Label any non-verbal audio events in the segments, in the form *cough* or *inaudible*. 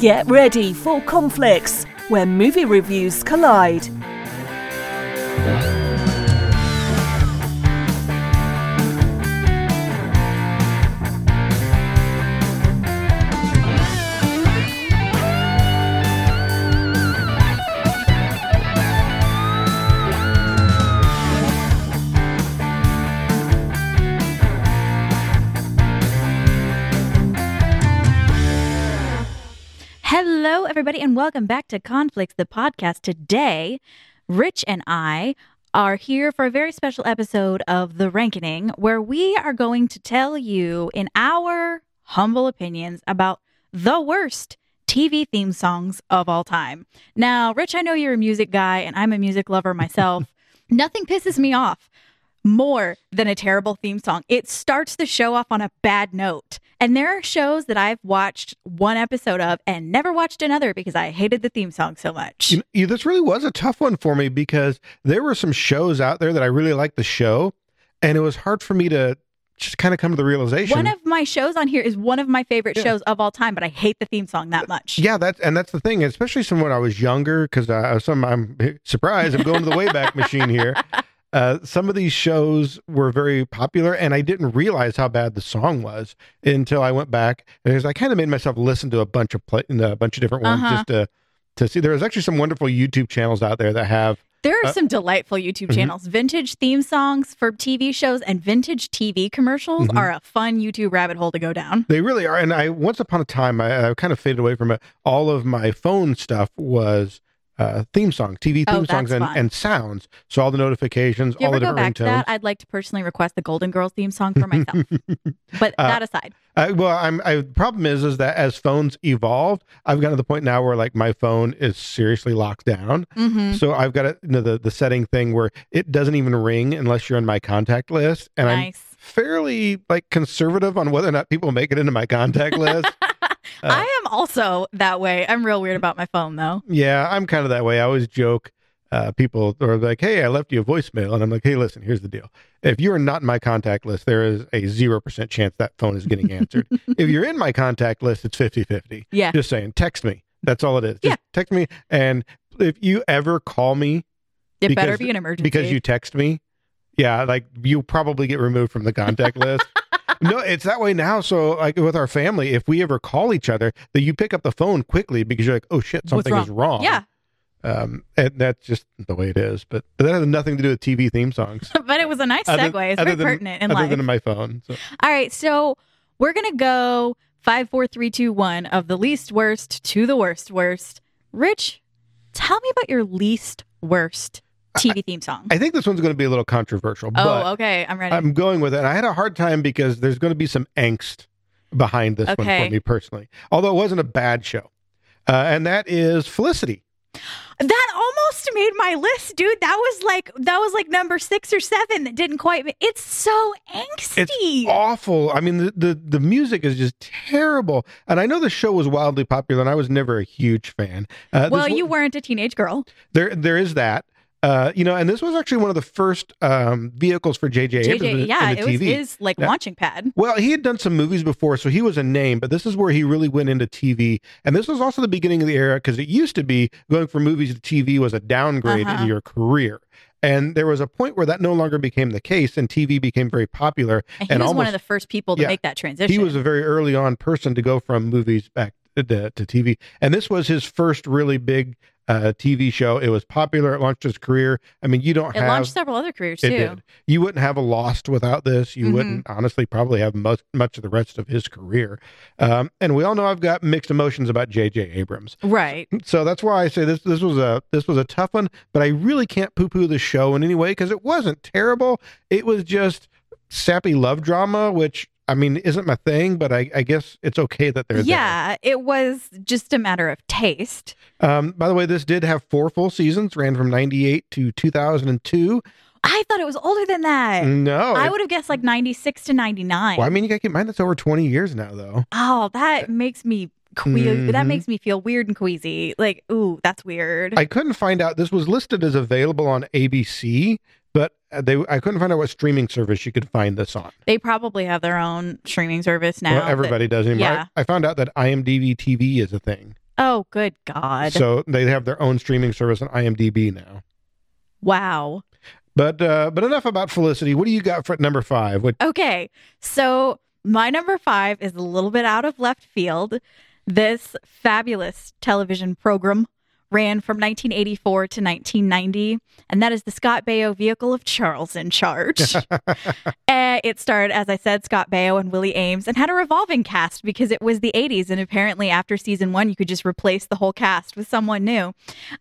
Get ready for conflicts where movie reviews collide. Everybody, and welcome back to Conflicts, the podcast. Today, Rich and I are here for a very special episode of The Ranking, where we are going to tell you, in our humble opinions, about the worst TV theme songs of all time. Now, Rich, I know you're a music guy, and I'm a music lover myself. *laughs* Nothing pisses me off more than a terrible theme song. It starts the show off on a bad note. And there are shows that I've watched one episode of and never watched another because I hated the theme song so much. You know, this really was a tough one for me because there were some shows out there that I really liked the show, and it was hard for me to just kind of come to the realization. One of my shows on here is one of my favorite Yeah. shows of all time, but I hate the theme song that much. yeah, that's and that's the thing, especially from when I was younger, because uh, some I'm surprised I'm going to the Wayback Machine here. Uh, some of these shows were very popular, and I didn't realize how bad the song was until I went back because I kind of made myself listen to a bunch of play, a bunch of different ones Uh-huh. just to to see. There was actually some wonderful YouTube channels out there that have There are Uh, some delightful YouTube mhm. channels. Vintage theme songs for TV shows and vintage TV commercials Mhm. are a fun YouTube rabbit hole to go down. They really are. And I once upon a time I, I kind of faded away from it. All of my phone stuff was uh, theme song, TV Oh, theme songs, and, fun. and sounds. So all the notifications, all the go different back to that, I'd like to personally request the Golden Girls theme song for myself. *laughs* but Uh, that aside, Uh, well, I'm. I, the problem is, is that as phones evolved, I've gotten to the point now where like my phone is seriously locked down. Mhm. So I've got a, you know, the the setting thing where it doesn't even ring unless you're on my contact list, and I'm fairly like conservative on whether or not people make it into my contact list. *laughs* Uh, I am also that way. I'm real weird about my phone though. Yeah, I'm kind of that way. I always joke. Uh, people are like, "Hey, I left you a voicemail," and I'm like, "Hey, listen, here's the deal. If you are not in my contact list, there is a zero percent chance that phone is getting answered. *laughs* if you're in my contact list, it's 50-50. Yeah. Just saying, text me. That's all it is. Just Yeah. text me, and if you ever call me It better be an emergency. because you text me, yeah, like you probably get removed from the contact list. No, it's that way now. So, like with our family, if we ever call each other, that you pick up the phone quickly because you're like, "Oh shit, something is wrong." Yeah. Um, and that's just the way it is. But, but that has nothing to do with TV theme songs. *laughs* but it was a nice Other- segue. It's other very than- pertinent in other life. than my phone. So, All right, so we're gonna go five, four, three, two, one of the least worst to the worst worst. Rich, tell me about your least worst TV theme song. I think this one's going to be a little controversial, oh, okay, I'm ready. I'm going with it. And I had a hard time because there's going to be some angst behind this one for me personally, although it wasn't a bad show. Uh, and that is Felicity. that almost made my list, dude. That was like that was like number six or seven that didn't quite. It's so angsty. It's awful. I mean, the, the the music is just terrible. And I know the show was wildly popular, and I was never a huge fan. Uh, well, you weren't a teenage girl. there there is that. Uh, you know, and this was actually one of the first um, vehicles for J.J. Abrams yeah, in the it was his like Yeah. launching pad. Well, he had done some movies before, so he was a name, but this is where he really went into TV. And this was also the beginning of the era because it used to be going from movies to TV was a downgrade Uh-huh. in your career. And there was a point where that no longer became the case, and TV became very popular. And he and was one of the first people to yeah. make that transition. He was a very early on person to go from movies back to, to TV. And this was his first really big uh, TV show. It was popular. It launched his career. I mean, you don't it have. launched several other careers It too. did. You wouldn't have a Lost without this. You Mhm. wouldn't honestly probably have much much of the rest of his career. Um, and we all know I've got mixed emotions about J.J. Abrams. Right. So that's why I say this this was a this was a tough one. But I really can't poo poo the show in any way because it wasn't terrible. It was just sappy love drama, which I mean isn't my thing. But I, I guess it's okay that they're there. Yeah, it was just a matter of taste. Um, by the way, this did have four full seasons. Ran from '98 to 2002. I thought it was older than that. No, I it- would have guessed like 96 to 99. Well, I mean, you got to keep in mind that's over 20 years now, though. oh, that makes me que- that Mhm. makes me feel weird and queasy. Like, ooh, that's weird. I couldn't find out. This was listed as available on ABC, but uh, they I couldn't find out what streaming service you could find this on. They probably have their own streaming service now. well, that- everybody does anymore. yeah. I, I found out that IMDb TV is a thing, oh, good God. so they have their own streaming service on IMDb now. wow. But uh, but enough about Felicity. What do you got for number five? What Okay. So my number five is a little bit out of left field. This fabulous television program ran from 1984 to 1990, and that is the Scott Baio vehicle of Charles in Charge. Uh, *laughs* it starred, as I said, Scott Baio and Willie Aames, and had a revolving cast because it was the 80s, and apparently after season one, you could just replace the whole cast with someone new.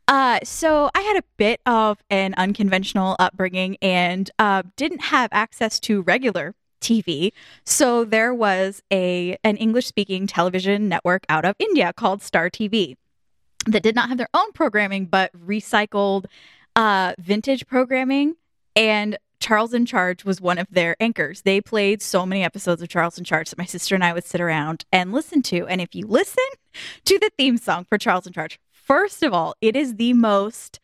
Uh, so I had a bit of an unconventional upbringing and uh, didn't have access to regular TV. So there was a an English speaking television network out of India called Star TV that did not have their own programming but recycled uh, vintage programming and Charles in Charge was one of their anchors. They played so many episodes of Charles in Charge that my sister and I would sit around and listen to. And if you listen to the theme song for Charles in Charge, first of all, it is the most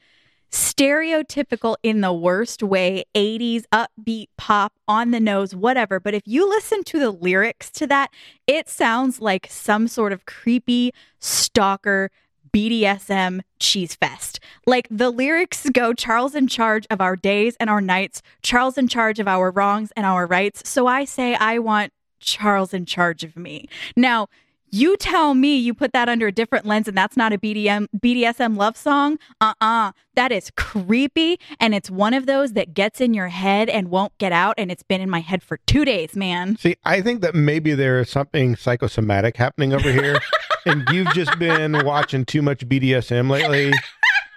stereotypical in the worst way 80s upbeat pop on the nose whatever but if you listen to the lyrics to that it sounds like some sort of creepy stalker BDSM cheese fest. Like the lyrics go Charles in charge of our days and our nights, Charles in charge of our wrongs and our rights. So I say I want Charles in charge of me. Now, you tell me you put that under a different lens and that's not a BDM BDSM love song. Uh-uh. That is creepy and it's one of those that gets in your head and won't get out and it's been in my head for 2 days, man. See, I think that maybe there's something psychosomatic happening over here, *laughs* and you've just been watching too much BDSM lately.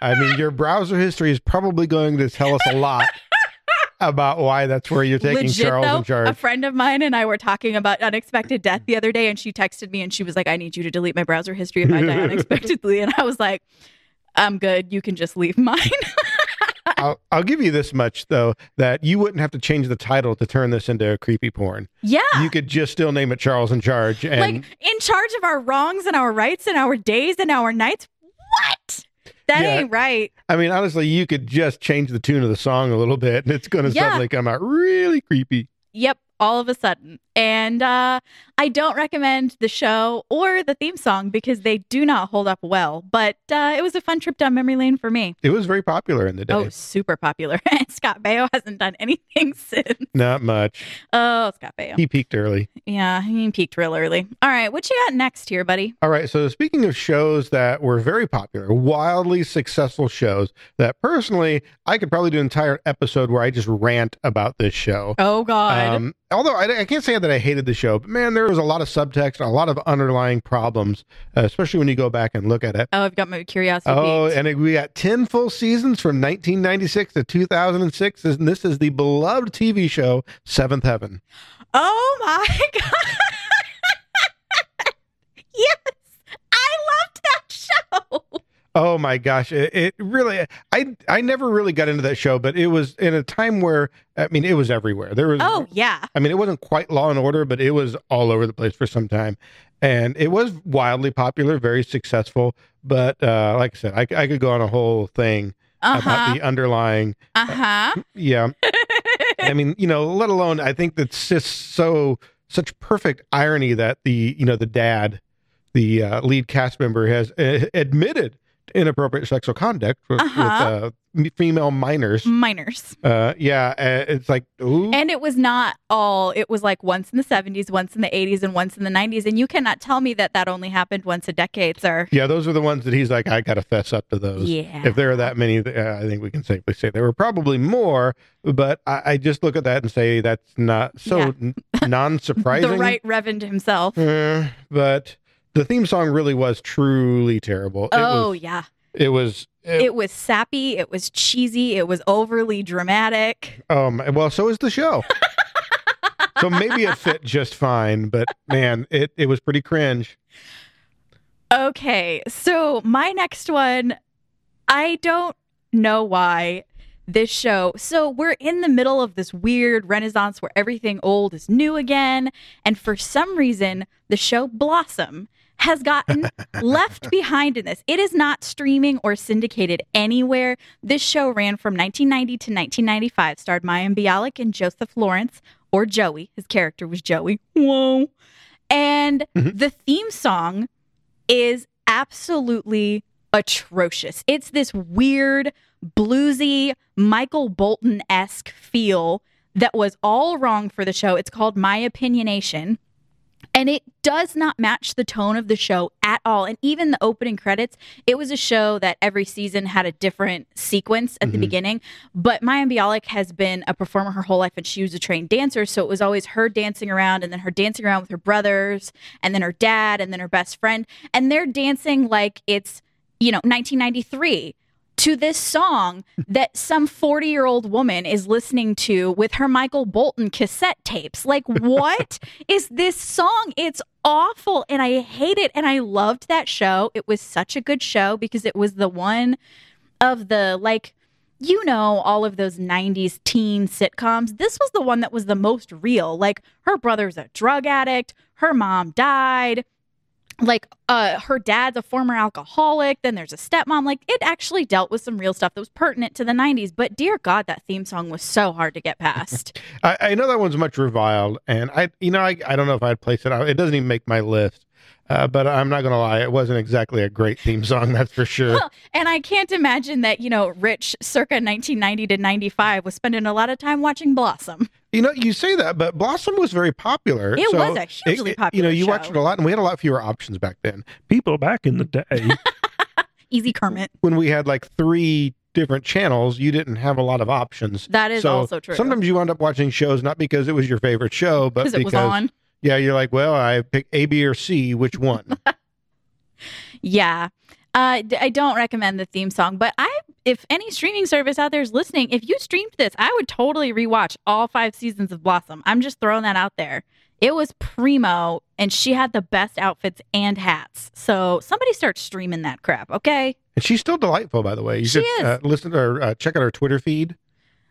I mean, your browser history is probably going to tell us a lot about why that's where you're taking Legit Charles though, in charge. a friend of mine and I were talking about unexpected death the other day, and she texted me and she was like, "I need you to delete my browser history if I die unexpectedly," and I was like, "I'm good. You can just leave mine." *laughs* *laughs* I'll, I'll give you this much though that you wouldn't have to change the title to turn this into a creepy porn. yeah. You could just still name it Charles in charge, and like in charge of our wrongs and our rights and our days and our nights. What? That Yeah. ain't right. I mean, honestly, you could just change the tune of the song a little bit, and it's going to Yeah. suddenly come out really creepy. Yep, all of a sudden. And uh, I don't recommend the show or the theme song because they do not hold up well. But uh, it was a fun trip down memory lane for me. It was very popular in the day. Oh, super popular. *laughs* And Scott Baio hasn't done anything *laughs* since. Not much. Oh, Scott Baio. He peaked early. Yeah, he peaked real early. All right, what you got next here, buddy? All right. So, speaking of shows that were very popular, wildly successful shows that personally, I could probably do an entire episode where I just rant about this show. Oh, God. Um, although I, I can't say that I hated the show, but man, there was a lot of subtext, a lot of underlying problems, uh, especially when you go back and look at it. oh, I've got my curiosity. Oh, and it- we got 10 full seasons from 1996 to 2006. And this is the beloved TV show, Seventh Heaven. oh my *laughs* God. yes, I loved that show. Oh my gosh. It, it really, I, I never really got into that show, but it was in a time where, I mean, it was everywhere. There was, Oh, yeah. I mean, it wasn't quite Law and Order, but it was all over the place for some time. And it was wildly popular, very successful. But uh, like I said, I, I could go on a whole thing Uh about the underlying Uh huh. Yeah. I mean, you know, let alone I think that's just so such perfect irony that the you know the dad, the uh, lead cast member, has uh, admitted inappropriate sexual conduct with, Uh-huh. with uh, female minors. Minors. Uh, yeah, it's like ooh, And it was not all, it was like once in the 70s, once in the 80s, and once in the 90s. And you cannot tell me that that only happened once a decade, sir. yeah, those are the ones that he's like, I got to fess up to those. Yeah. If there are that many, uh, I think we can safely say there were probably more. But I, I just look at that and say that's not so Yeah. n- non-surprising. *laughs* the right Reverend himself. Uh, but the theme song really was truly terrible. It oh, was, yeah. it was. It, It was sappy. It was cheesy. It was overly dramatic. um. Well, so is the show. *laughs* so maybe it fit just fine, but man, it it was pretty cringe. Okay. So, my next one, I don't know why this show. So, we're in the middle of this weird renaissance where everything old is new again. And for some reason, the show Blossom has gotten left *laughs* behind in this. It is not streaming or syndicated anywhere. This show ran from 1990 to 1995, starred Mayim Bialik and Joseph Lawrence, or Joey. His character was Joey. Whoa. And Mhm. the theme song is absolutely atrocious. It's this weird, bluesy, Michael Bolton esque feel that was all wrong for the show. It's called My Opinionation. And it does not match the tone of the show at all. And even the opening credits, it was a show that every season had a different sequence at the Mhm. beginning. But Maya Bialik has been a performer her whole life and she was a trained dancer. So it was always her dancing around and then her dancing around with her brothers and then her dad and then her best friend. And they're dancing like it's, you know, 1993 to this song that some 40 year old woman is listening to with her Michael Bolton cassette tapes. Like, *laughs* what is this song? It's awful and I hate it. And I loved that show. It was such a good show because it was the one of the like, you know, all of those 90s teen sitcoms. This was the one that was the most real. Like, her brother's a drug addict, her mom died like uh her dad's a former alcoholic then there's a stepmom like it actually dealt with some real stuff that was pertinent to the 90s but dear god that theme song was so hard to get past *laughs* I, I know that one's much reviled, and I, you know, I, I don't know if I'd place it out. It doesn't even make my list. Uh, but I'm not gonna lie, it wasn't exactly a great theme song, *laughs* that's for sure. and i can't imagine that you know rich circa 1990 to 95 was spending a lot of time watching blossom You know, you say that, but Blossom was very popular. It so was a hugely it- it- You know, you show. watched it a lot, and we had a lot fewer options back then. People back in the day, *laughs* easy kermit when we had like three different channels, you didn't have a lot of options. that is so also true Sometimes you wound up watching shows not because it was your favorite show, but because it was on yeah, you're like, well, I pick A, B, or C. Which one? *laughs* Yeah. Uh, d- I don't recommend the theme song, but I, if any streaming service out there is listening, if you streamed this, I would totally rewatch all five seasons of Blossom. I'm just throwing that out there. It was primo, and she had the best outfits and hats. So somebody start streaming that crap, okay? and she's still delightful, by the way. You She should is. Uh, listen to her, uh, check out her Twitter feed.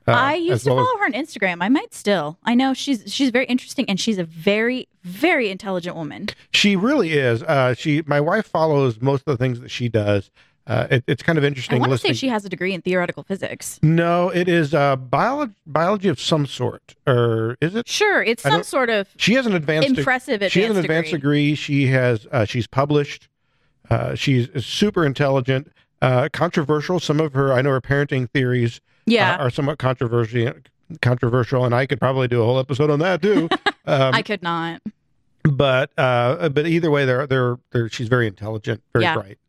uh, I used to well as- follow her on Instagram. I might still. I know she's she's very interesting, and she's a very very intelligent woman. She really is. Uh, she, my wife follows most of the things that she does. Uh, it, it's kind of interesting. I want to say she has a degree in theoretical physics. no, it is uh, biology, biology of some sort, or is it? Sure, it's some sort of She has an advanced. impressive advanced she has an advanced degree. degree. She has. Uh, she's published. Uh, she's super intelligent. Uh, controversial. Some of her, I know, her parenting theories Yeah, are somewhat controversial. Controversial, and I could probably do a whole episode on that too. *laughs* Um, I could not. but uh, but either way, they're they're they're. She's very intelligent, very Yeah. bright.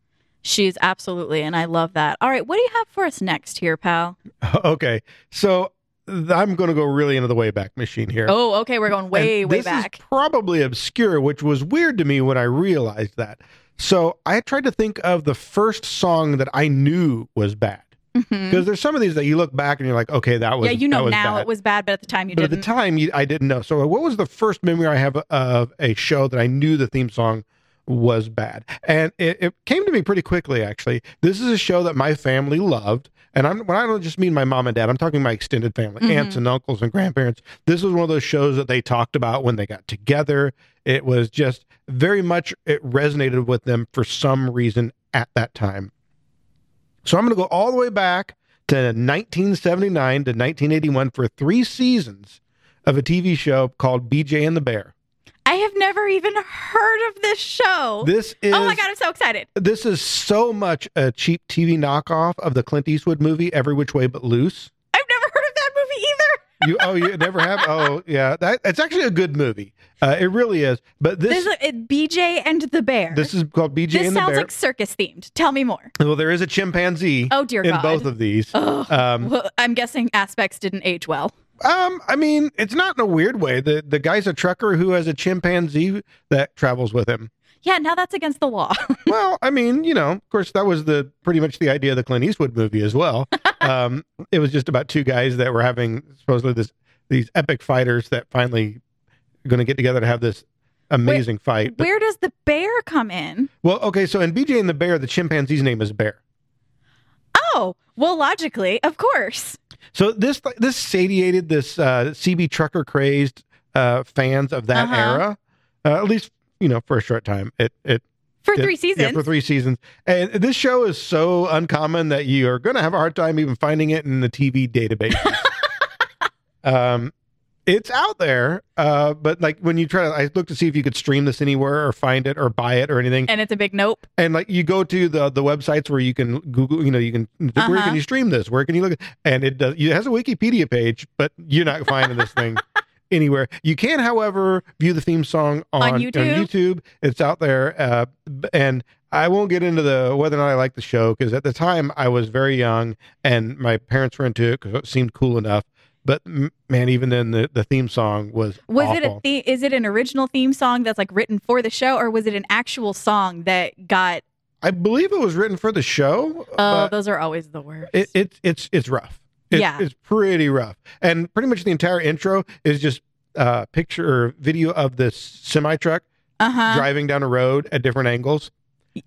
She's absolutely, and I love that. All right, what do you have for us next here, pal? *laughs* Okay, so I'm going to go really into the Wayback Machine here. Oh, okay, we're going way, And way this back. Is probably obscure, which was weird to me when I realized that. So I tried to think of the first song that I knew was bad mm-hmm. because there's some of these that you look back and you're like, okay, that was Yeah, you know now bad. it was bad, but at the time you but at didn't. the time you, I didn't know. So what was the first memory I have of a show that I knew the theme song was bad? And it, it came to me pretty quickly. Actually, this is a show that my family loved. And I'm, when I don't just mean my mom and dad, I'm talking my extended family, Mhm. aunts and uncles and grandparents. This was one of those shows that they talked about when they got together. It was just very much, it resonated with them for some reason at that time. So I'm going to go all the way back to 1979 to 1981 for three seasons of a TV show called BJ and the Bear. I have never even heard of this show. This is oh my god, I'm so excited! this is so much a cheap TV knockoff of the Clint Eastwood movie Every Which Way But Loose. I've never heard of that movie either. You oh you never have oh yeah that it's actually a good movie. Uh, it really is. But this This is it, BJ and the Bear. this is called BJ This and the sounds like circus themed. Tell me more. well, there is a chimpanzee Oh dear in God. both of these. Um, well, I'm guessing aspects didn't age well. Um, I mean, it's not in a weird way. The the guy's a trucker who has a chimpanzee that travels with him. Yeah, now that's against the law. *laughs* Well, I mean, you know, of course, that was the pretty much the idea of the Clint Eastwood movie as well. *laughs* um, it was just about two guys that were having supposedly this these epic fighters that finally going to get together to have this amazing fight. But, Where does the bear come in? well, okay, so in BJ and the Bear, the chimpanzee's name is Bear. Oh, well, logically, of course. So this this satiated this uh, CB trucker crazed uh, fans of that Uh-huh. era, uh, at least you know for a short time. It it For Did- three seasons. Yeah, for three seasons. And this show is so uncommon that you are going to have a hard time even finding it in the TV database. *laughs* um, it's out there, uh, but like when you try to, I looked to see if you could stream this anywhere or find it or buy it or anything. and it's a big nope. And like you go to the the websites where you can Google, you know, you can where Uh-huh. can you stream this? Where can you look? at And it does. It has a Wikipedia page, but you're not finding this thing *laughs* anywhere. You can, however, view the theme song on, On YouTube? YouTube. It's out there, uh, and I won't get into the whether or not I like the show because at the time I was very young and my parents were into it because it seemed cool enough. But man, even then, the, the theme song was Was it a awful. the- is it an original theme song that's like written for the show or was it an actual song that got I believe it was written for the show. Oh, those are always the worst. it, it it's it's rough. It's, Yeah. it's pretty rough, and pretty much the entire intro is just uh picture or video of this semi truck uh-huh. driving down a road at different angles.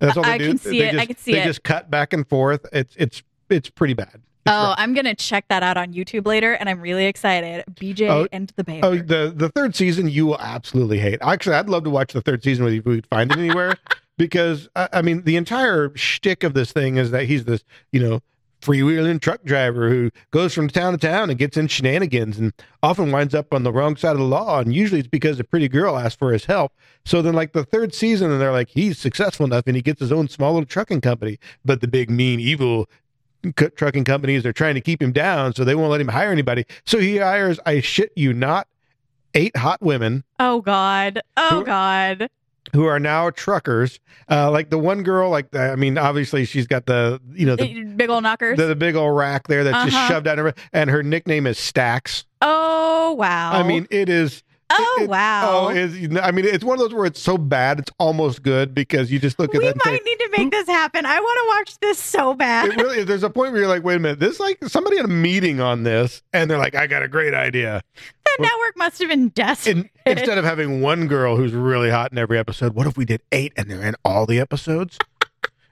That's all they I do. can see they it. Just, I can see they it. just cut back and forth. It's it's it's pretty bad. Oh. I'm gonna check that out on YouTube later, and I'm really excited. BJ Oh, and the Bear. Oh, the the third season you will absolutely hate. Actually, I'd love to watch the third season if we find it anywhere, *laughs* because I, I mean the entire shtick of this thing is that he's this you know freewheeling truck driver who goes from town to town and gets in shenanigans and often winds up on the wrong side of the law. And usually it's because a pretty girl asked for his help. So then, like the third season, and they're like he's successful enough and he gets his own small little trucking company, but the big mean evil c- trucking companies are trying to keep him down, so they won't let him hire anybody. So he hires, I shit you not, eight hot women oh God. Oh Who- God. who are now truckers. Uh, like the one girl, like I mean, obviously she's got the you know the, Big old knockers. the, the big old rack there that's just Uh-huh. shoved out of her, and her nickname is Stacks. oh wow. I mean, it is. *laughs* Oh it- oh, wow. Oh, I mean, it's one of those where it's so bad it's almost good because you just look at we and say, might need to make this happen. I want to watch this so bad. really there's a point where you're like, wait a minute, this is like somebody had a meeting on this, and they're like, I got a great idea. the network must have been desperate. In, instead of having one girl who's really hot in every episode, what if we did eight and they're in all the episodes?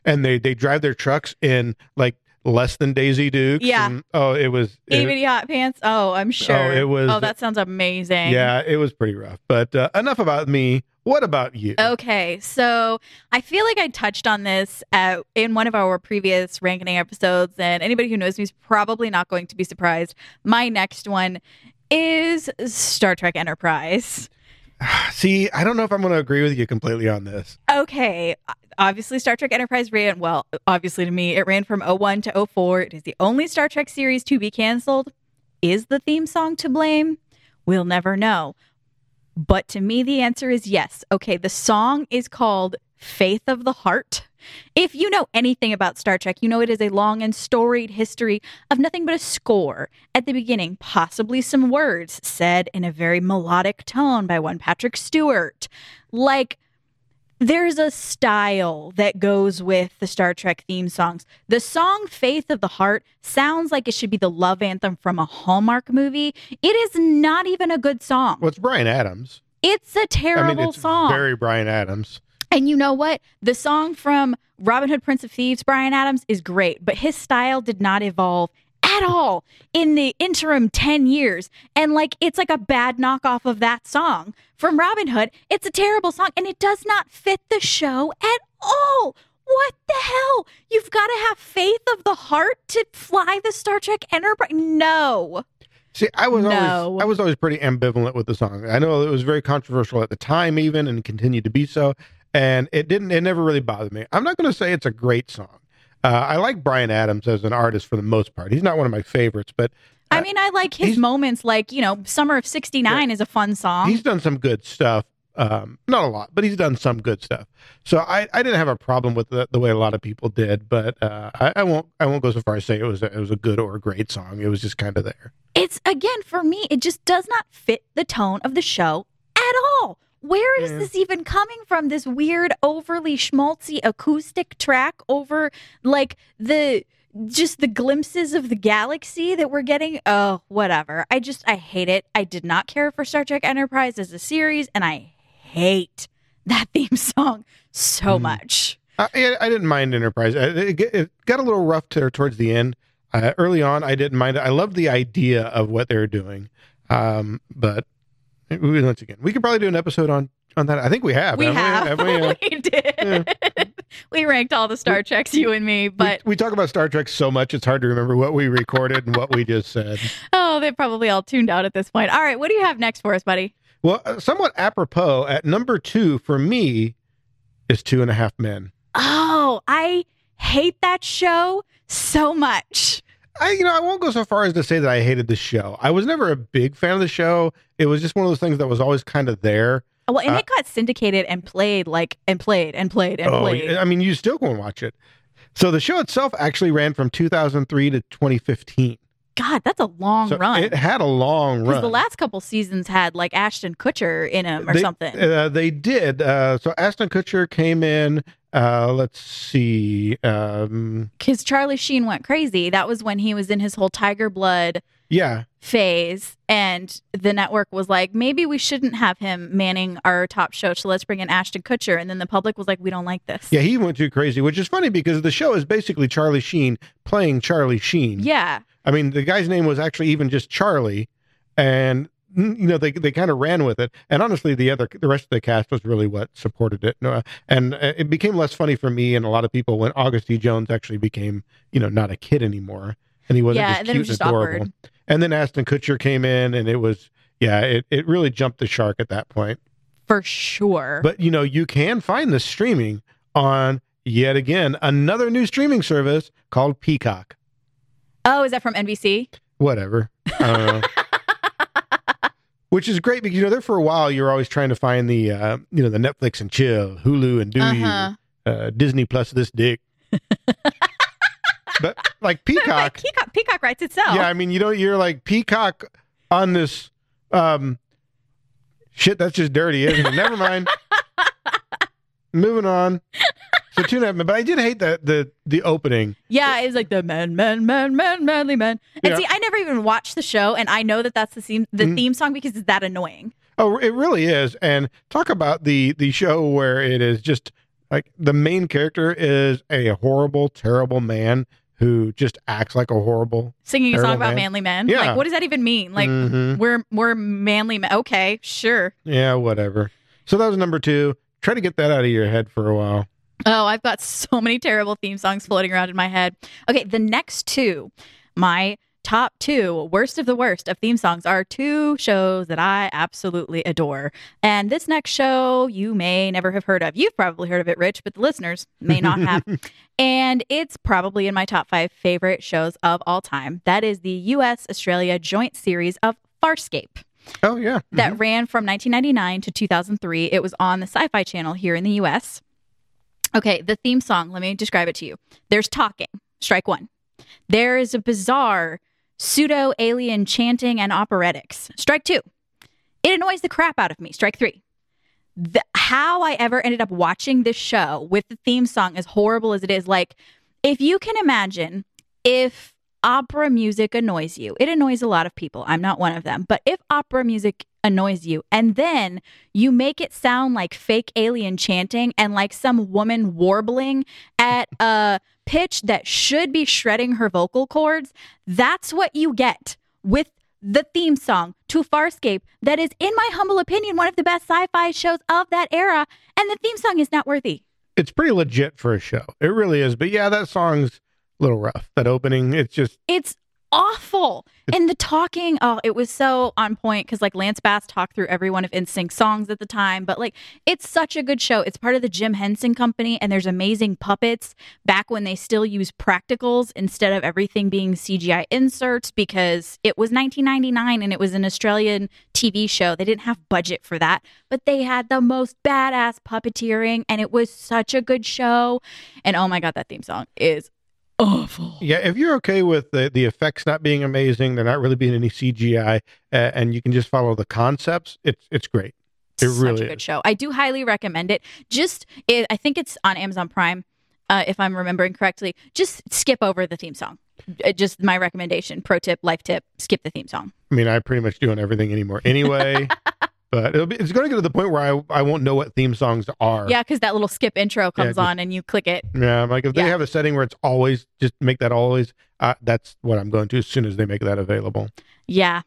And they they drive their trucks in like less than Daisy Dukes. Yeah. and- oh, it was. Itty bitty hot pants. Oh, I'm sure. Oh, it was- Oh, that sounds amazing. yeah, it was pretty rough. But uh, enough about me. What about you? Okay, so I feel like I touched on this at, in one of our previous ranking episodes, and anybody who knows me is probably not going to be surprised. My next one is Star Trek Enterprise. *sighs* See, I don't know if I'm going to agree with you completely on this. Okay, obviously Star Trek Enterprise ran, well, obviously to me, it ran from 01 to 04. It is the only Star Trek series to be canceled. Is the theme song to blame? We'll never know. But to me, the answer is yes. Okay, the song is called Faith of the Heart. If you know anything about Star Trek, you know it is a long and storied history of nothing but a score at the beginning, possibly some words said in a very melodic tone by one Patrick Stewart. Like, there's a style that goes with the Star Trek theme songs. The song Faith of the Heart sounds like it should be the love anthem from a Hallmark movie. It is not even a good song. Well, it's Bryan Adams. It's a terrible I mean, it's song. very Bryan Adams. And you know what? The song from Robin Hood, Prince of Thieves, Bryan Adams, is great, but his style did not evolve at all in the interim 10 years. And like, it's like a bad knockoff of that song from Robin Hood. It's a terrible song and it does not fit the show at all. What the hell? You've got to have faith of the heart to fly the Star Trek Enterprise. No. See, I was No. always I was always pretty ambivalent with the song. I know it was very controversial at the time, even, and continued to be so. And it didn't. It never really bothered me. I'm not going to say it's a great song. Uh, I like Bryan Adams as an artist for the most part. He's not one of my favorites, but I Uh, mean, I like his moments, like, you know, Summer of 69 is a fun song. he's done some good stuff. Um, not a lot, but he's done some good stuff. So I, I didn't have a problem with the, the way a lot of people did, but uh, I, I won't I won't go so far as say it was a, it was a good or a great song. It was just kind of there. it's again for me it just does not fit the tone of the show at all where is this even coming from this weird overly schmaltzy acoustic track over like the just the glimpses of the galaxy that we're getting oh whatever i just i hate it i did not care for star trek enterprise as a series and i hate that theme song so Mhm. much I, I didn't mind Enterprise. It, it, it got a little rough to, towards the end. Uh, early on, I didn't mind it. I loved the idea of what they were doing. Um, but we- once again, we could probably do an episode on on that? I think we have. we haven't we? Have we, *laughs* we did. we ranked all the Star Treks, you and me, but we, we talk about Star Trek so much it's hard to remember what we recorded and what we just said. oh, they probably all tuned out at this point. All right, what do you have next for us, buddy? Well, uh, somewhat apropos, at number two for me is Two and a Half Men. Oh, I hate that show so much. I, you know, I won't go so far as to say that I hated the show. I was never a big fan of the show. It was just one of those things that was always kind of there. Well, and Uh, it got syndicated and played like and played and played and Oh, played. I mean, you still go and watch it. So the show itself actually ran from 2003 to 2015. God, that's a long so run. It had a long run. the last couple seasons had like Ashton Kutcher in them or they, something. Uh, they did. Uh, so Ashton Kutcher came in. Uh, let's see. Um, Because Charlie Sheen went crazy. That was when he was in his whole Tiger Blood yeah, phase, and the network was like, maybe we shouldn't have him manning our top show. So let's bring in Ashton Kutcher. And then the public was like, we don't like this. yeah, he went too crazy, which is funny because the show is basically Charlie Sheen playing Charlie Sheen. Yeah. I mean, the guy's name was actually even just Charlie, and you know they they kind of ran with it. And honestly, the other the rest of the cast was really what supported it. And uh, it became less funny for me and a lot of people when August E. Jones actually became you know not a kid anymore, and he wasn't Yeah, just cute was just and adorable. awkward. And then Ashton Kutcher came in, and it was yeah, it it really jumped the shark at that point. For sure. But you know, you can find this streaming on yet again another new streaming service called Peacock. oh, is that from NBC? whatever. *laughs* Don't. Which is great because you know there for a while you're always trying to find the uh, you know the Netflix and chill, Hulu and do Uh-huh. you, uh, Disney plus this dick. *laughs* but like Peacock, Peacock, Peacock writes itself. yeah, I mean you know you're like Peacock on this um shit that's just dirty, isn't it? Never mind. *laughs* Moving on. So two and a half men, but I did hate the the the opening. Yeah, it's like the men, men, men, men, manly men. And Yeah. see, I never even watched the show, and I know that that's the theme, the Mhm. theme song because it's that annoying. Oh, it really is. And talk about the the show where it is just like the main character is a horrible, terrible man who just acts like a horrible. Singing a song about man. manly men. Yeah. Like, what does that even mean? Like, Mhm. we're we're manly men. Okay, sure. yeah, whatever. So that was number two. Try to get that out of your head for a while. Oh, I've got *laughs* so many terrible theme songs floating around in my head. Okay, the next two, my top two worst of the worst of theme songs are two shows that I absolutely adore. And this next show you may never have heard of. You've probably heard of it, Rich, but the listeners may not have. *laughs* and it's probably in my top five favorite shows of all time. That is the US Australia joint series of Farscape Oh yeah, that mm-hmm. ran from 1999 to 2003. It was on the Sci Fi Channel here in the US. Okay, the theme song, let me describe it to you. There's talking, strike one. There is a bizarre pseudo alien chanting and operetics, strike two. It annoys the crap out of me, strike three. The, how I ever ended up watching this show with the theme song, as horrible as it is, like, if you can imagine if opera music annoys you, it annoys a lot of people. I'm not one of them. But if opera music annoys you and then you make it sound like fake alien chanting and like some woman warbling at a pitch that should be shredding her vocal cords, that's what you get with the theme song to Farscape that is in my humble opinion one of the best sci-fi shows of that era and the theme song is not worthy. it's pretty legit for a show. It really is. But yeah, that song's little rough. That opening, it's just It's awful. And the talking, oh, it was so on point because like Lance Bass talked through every one of NSYNC songs at the time. But like, it's such a good show. It's part of the Jim Henson Company, and there's amazing puppets back when they still use practicals instead of everything being CGI inserts because it was 1999 and it was an Australian TV show. They didn't have budget for that, but they had the most badass puppeteering, and it was such a good show. And oh my God, that theme song is awful. yeah. If you're okay with the the effects not being amazing, they're not really being any CGI, uh, and you can just follow the concepts, it's it's great. It such really a good is. show. I do highly recommend it. Just, it, I think it's on Amazon Prime, uh, if I'm remembering correctly. Just skip over the theme song. Uh, Just my recommendation, pro tip, life tip: skip the theme song. I mean, I pretty much do on everything anymore anyway. *laughs* but it'll be, it's going to get to the point where I, I won't know what theme songs are. Yeah, because that little skip intro comes just- on and you click it. Yeah. I'm like, if they Yeah. have a setting where it's always, just make that always, uh, that's what I'm going to as soon as they make that available. Yeah.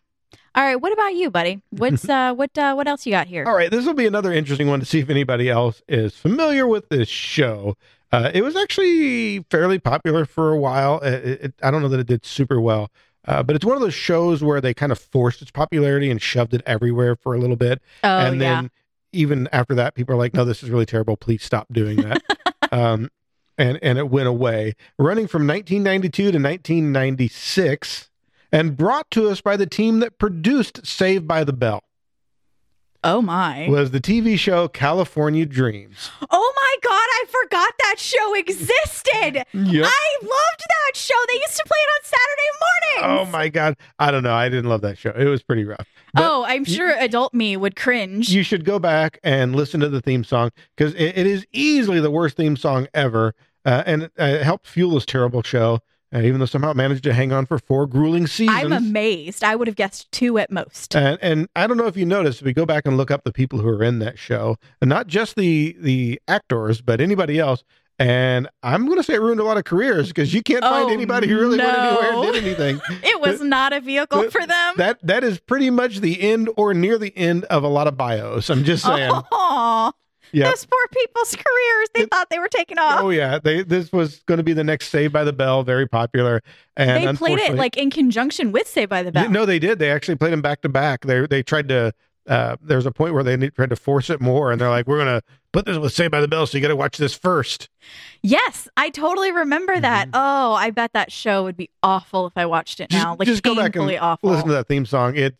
All right, what about you, buddy? What's *laughs* uh what uh what else you got here? All right, this will be another interesting one to see if anybody else is familiar with this show. Uh, it was actually fairly popular for a while. It, it, I don't know that it did super well, uh, but it's one of those shows where they kind of forced its popularity and shoved it everywhere for a little bit. Oh and yeah. then even after that, people are like, "No, this is really terrible. Please stop doing that." *laughs* um, and and it went away, running from 1992 to 1996, and brought to us by the team that produced Saved by the Bell. Oh my. Was the TV show California Dreams? Oh my god, I forgot that show existed. Yep. I loved that show. They used to play it on Saturday mornings. Oh my god! I don't know. I didn't love that show. It was pretty rough. But oh, I'm sure adult me would cringe. you should go back and listen to the theme song because it, it is easily the worst theme song ever, uh, and uh, it helped fuel this terrible show. Uh, even though somehow it managed to hang on for four grueling seasons. I'm amazed. I would have guessed two at most. And and I don't know if you noticed, if we go back and look up the people who are in that show, and not just the the actors, but anybody else. And I'm going to say it ruined a lot of careers because you can't find Oh, anybody who really went anywhere and did anything. *laughs* it was not a vehicle Th- for them. That that is pretty much the end or near the end of a lot of bios. I'm just saying. *laughs* Aw, yeah. those poor people's *laughs* careers. They thought they were taking off. Oh yeah, they this was going to be the next Saved by the Bell, very popular. And they played it like in conjunction with Saved by the Bell. No, they did. They actually played them back to back. They they tried to. Uh, there was a point where they tried to force it more, and they're like, "We're gonna put this with Saved by the Bell, so you got to watch this first. Yes, I totally remember that. Mhm. Oh, I bet that show would be awful if I watched it Just, now. Like just go back and awful. listen to that theme song. It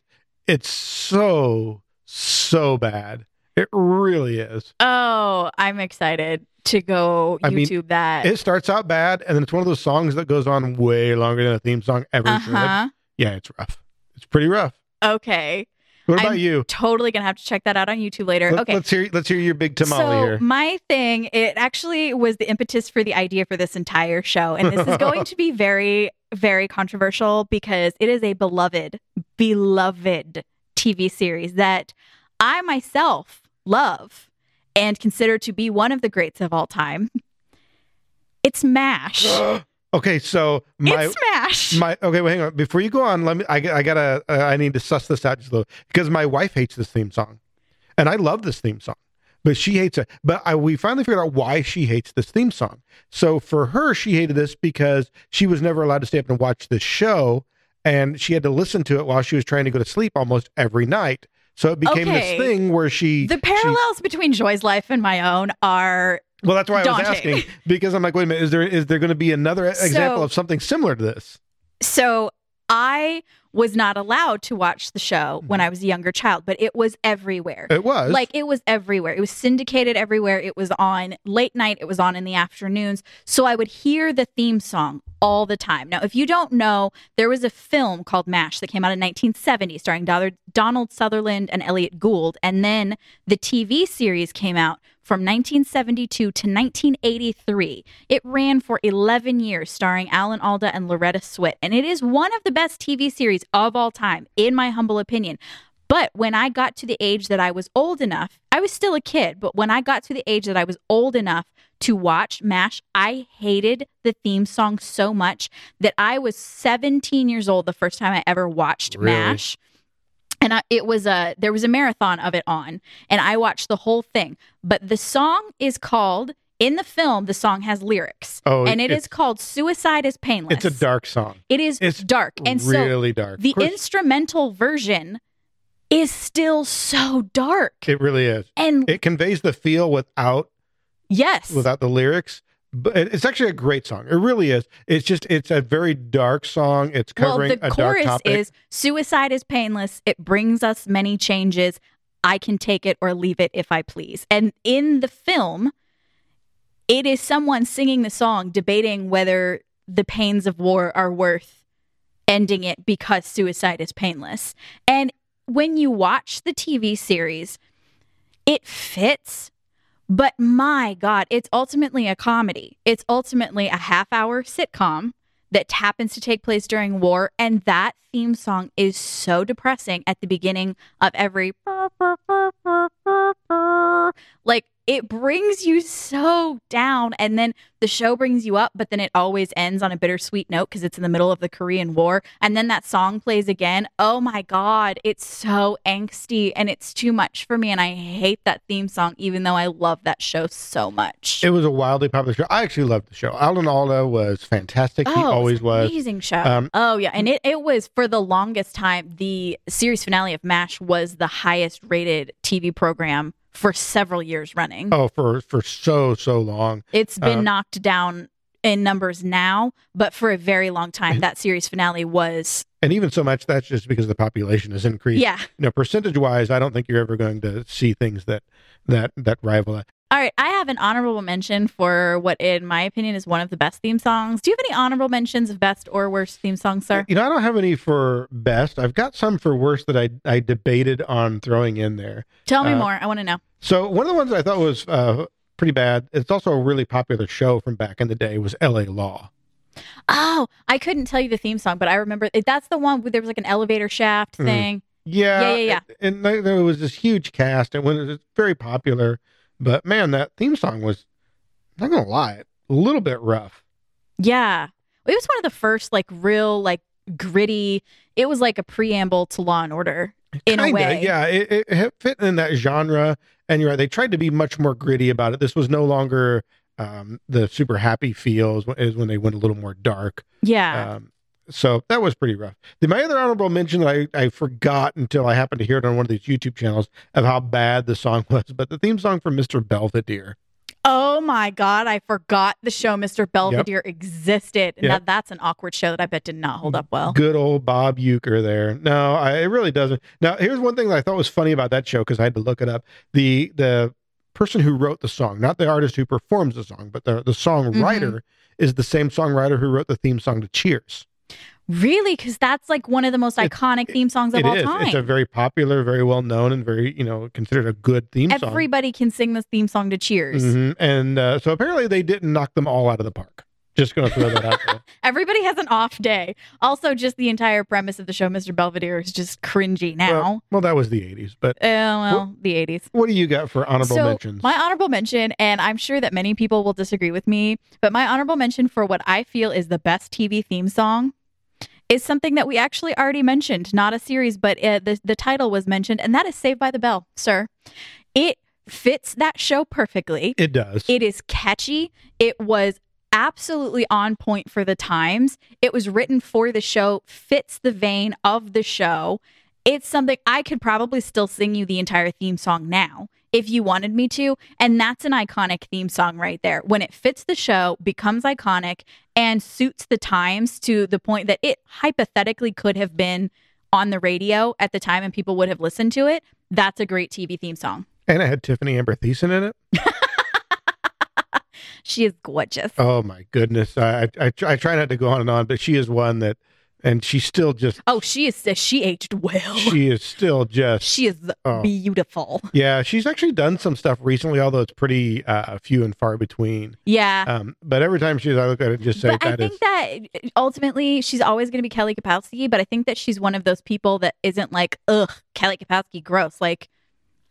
it's so so bad. It really is. Oh, I'm excited to go I mean, YouTube that. It starts out bad, and then it's one of those songs that goes on way longer than a theme song ever Uh should. Yeah, it's rough. It's pretty rough. Okay. What about I'm you? Totally gonna have to check that out on YouTube later. Okay. let's hear let's hear your big tamale so here. my thing, it actually was the impetus for the idea for this entire show, and this is going *laughs* to be very, very controversial because it is a beloved, beloved TV series that I myself love and consider to be one of the greats of all time. It's Mash. *gasps* okay, so my it's Smash. my okay, wait, hang on. Before you go on, let me. I, I gotta. Uh, I need to suss this out just a little because my wife hates this theme song, and I love this theme song, but she hates it. But I, we finally figured out why she hates this theme song. So for her, she hated this because she was never allowed to stay up and watch this show, and she had to listen to it while she was trying to go to sleep almost every night. So it became Okay. this thing where she the she- parallels between Joy's life and my own are well, that's why I was asking because I'm like, wait a minute, is there is there going to be another example of something similar to this? So I was not allowed to watch the show mm-hmm. when I was a younger child, but it was everywhere. It was Like it was everywhere. It was syndicated everywhere. It was on late night. It was on in the afternoons. So I would hear the theme song all the time. Now, if you don't know, there was a film called MASH that came out in 1970 starring Donald- Donald Sutherland and Elliott Gould. And then the TV series came out from 1972 to 1983. It ran for 11 years, starring Alan Alda and Loretta Swit. And it is one of the best TV series of all time, in my humble opinion. But when I got to the age that I was old enough, I was still a kid, but when I got to the age that I was old enough to watch MASH, I hated the theme song so much that I was 17 years old the first time I ever watched Really? MASH. And I, it was a there was a marathon of it on, and I watched the whole thing. But the song is called in the film. The song has lyrics, Oh, and it's- called "Suicide is Painless." It's a dark song. It is it's dark, and so really dark. the instrumental version is still so dark. it really is. And It conveys the feel without yes, without the lyrics. But it's actually a great song. It really is. It's just it's a very dark song. It's well, covering the a dark chorus topic. is suicide is painless. It brings us many changes. I can take it or leave it if I please. And in the film, it is someone singing the song debating whether the pains of war are worth ending it because suicide is painless. And when you watch the TV series, it fits, but my God, it's ultimately a comedy. It's ultimately a half hour sitcom that happens to take place during war. And that theme song is so depressing at the beginning of every like it brings you so down and then the show brings you up but then it always ends on a bittersweet note because it's in the middle of the korean war and then that song plays again oh my god it's so angsty and it's too much for me and i hate that theme song even though i love that show so much It was a wildly popular show. I actually loved the show. Alan Alda was fantastic. he Oh, it always an was. Amazing show. Um, oh yeah, and it, it was for the longest time. The series finale of MASH was the highest rated TV program for several years running. Oh, for for so so long. It's been uh, knocked down in numbers now, but for a very long time, that series finale was And even so much that's just because the population has increased. yeah. You know, percentage wise, I don't think you're ever going to see things that that that rival that. All right, I have an honorable mention for what, in my opinion, is one of the best theme songs. Do you have any honorable mentions of best or worst theme songs, sir? You know, I don't have any for best. I've got some for worst that I I debated on throwing in there. Tell me uh, more. I want to know. So one of the ones I thought was uh, pretty bad. It's also a really popular show from back in the day. Was L.A. Law. Oh, I couldn't tell you the theme song, but I remember that's the one where there was like an elevator shaft Mhm. thing. Yeah, Yeah, yeah, And, and there there was this huge cast, and when it was very popular. But man, that theme song was not gonna lie, a little bit rough. Yeah. It was one of the first like real like gritty. It was like a preamble to Law and Order in a Kinda, way. yeah. It, it, it fit in that genre, and you're right. They tried to be much more gritty about it. This was no longer um, the super happy feels. Is when they went a little more dark. Yeah. Um, so that was pretty rough. The, my other honorable mention that I, I forgot until I happened to hear it on one of these YouTube channels of how bad the song *laughs* was, but the theme song for Mr. Belvedere. oh my god, I forgot the show Mr. Belvedere existed. Now Yep. that's an awkward show that I bet did not hold up well. Good old Bob Uecker there. No, I, it really doesn't. Now, here's one thing that I thought was funny about that show because I had to look it up. The the person who wrote the song, not the artist who performs the song, but the the songwriter mm-hmm. is the same songwriter who wrote the theme song to Cheers. Really? Because that's like one of the most It- iconic theme songs of It all is. time. It's a very popular, very well known, and very you know considered a good theme song. Everybody can sing this theme song to Cheers. Mhm. And uh, so apparently they didn't knock them all out of the park. Just going to throw that out there. *laughs* Everybody has an off day. Also, just the entire premise of the show, Mr. Belvedere, is just cringy now. Well, well, that was the 80s. But Uh, well, the 80s. what do you got for honorable so mentions? my honorable mention, and I'm sure that many people will disagree with me, but my honorable mention for what I feel is the best TV theme song is something that we actually already mentioned, not a series, but uh, the the title was mentioned, and that is Saved by the Bell, sir. It fits that show perfectly. it does. It is catchy. It was absolutely on point for the times. It was written for the show, fits the vein of the show. It's something I could probably still sing you the entire theme song now if you wanted me to. And that's an iconic theme song right there. When it fits the show, becomes iconic, and suits the times to the point that it hypothetically could have been on the radio at the time and people would have listened to it. That's a great TV theme song. and it had Tiffani Amber Thiessen in it. *laughs* She is gorgeous. Oh my goodness! I, I I try- I try not to go on and on, but she is one that, and she's still just Oh, she is. She aged well. she is still just She is Oh. beautiful. yeah. She's actually done some stuff recently, although it's pretty uh, few and far between. Yeah. Um, but every time she's, I look at it, just say but I think is that ultimately she's always going to be Kelly Kapowski. But I think that she's one of those people that isn't like, ugh, Kelly Kapowski, gross. Like,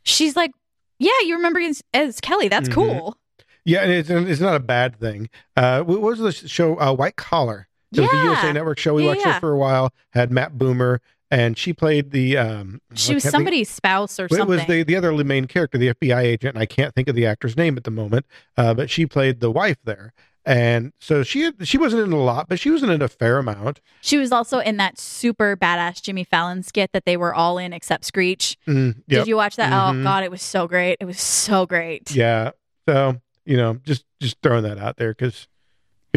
she's like, yeah, you remember as, as Kelly. That's Mhm. cool. yeah, and it's it's not a bad thing. Uh, what was the show? Uh, White Collar. It was the USA Network show. We Yeah, watched yeah. it for a while. Had Matt Bomer, and she played the. Um, She was can't think- somebody's spouse or Well, It something. was the, the other main character, the FBI agent, and I can't think of the actor's name at the moment. Uh, but she played the wife there, and so she she wasn't in a lot, but she wasn't in a fair amount. she was also in that super badass Jimmy Fallon skit that they were all in except Screech. Mm, yep. Did you watch that? Mhm. Oh God, it was so great. It was so great. Yeah. So you know, just just throwing that out there because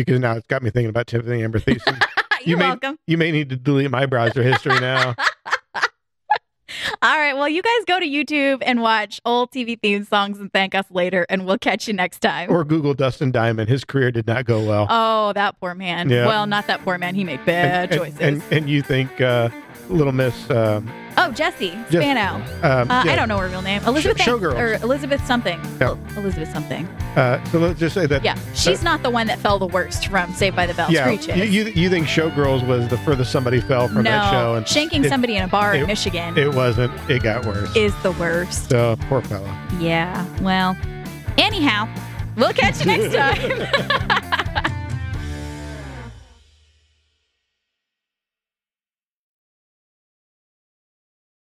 because now it's got me thinking about Tiffani Amber Thiessen. *laughs* You're You may- welcome. you may need to delete my browser history now. *laughs* All right. Well, you guys go to YouTube and watch old TV theme songs and thank us later, and we'll catch you next time. or Google Dustin Diamond. His career did not go well. oh, that poor man. Yeah. Well, not that poor man. He made bad and, choices. And, and and you think uh, Little Miss um, oh, Jesse Jess- Spano. Um, Uh, yeah. I don't know her real name. Elizabeth Thanks- Showgirls. or Elizabeth something. Yeah. Elizabeth something. Uh, so let's just say that. Yeah, she's not the one that fell the worst from Saved by the Bell. Yeah, Screech you, you you think Showgirls was the furthest somebody fell from no, that show, and shanking it- somebody in a bar in Michigan it wasn't. It got worse. is the worst. so poor fella. Yeah. Well, anyhow, we'll catch you next *laughs* time. *laughs*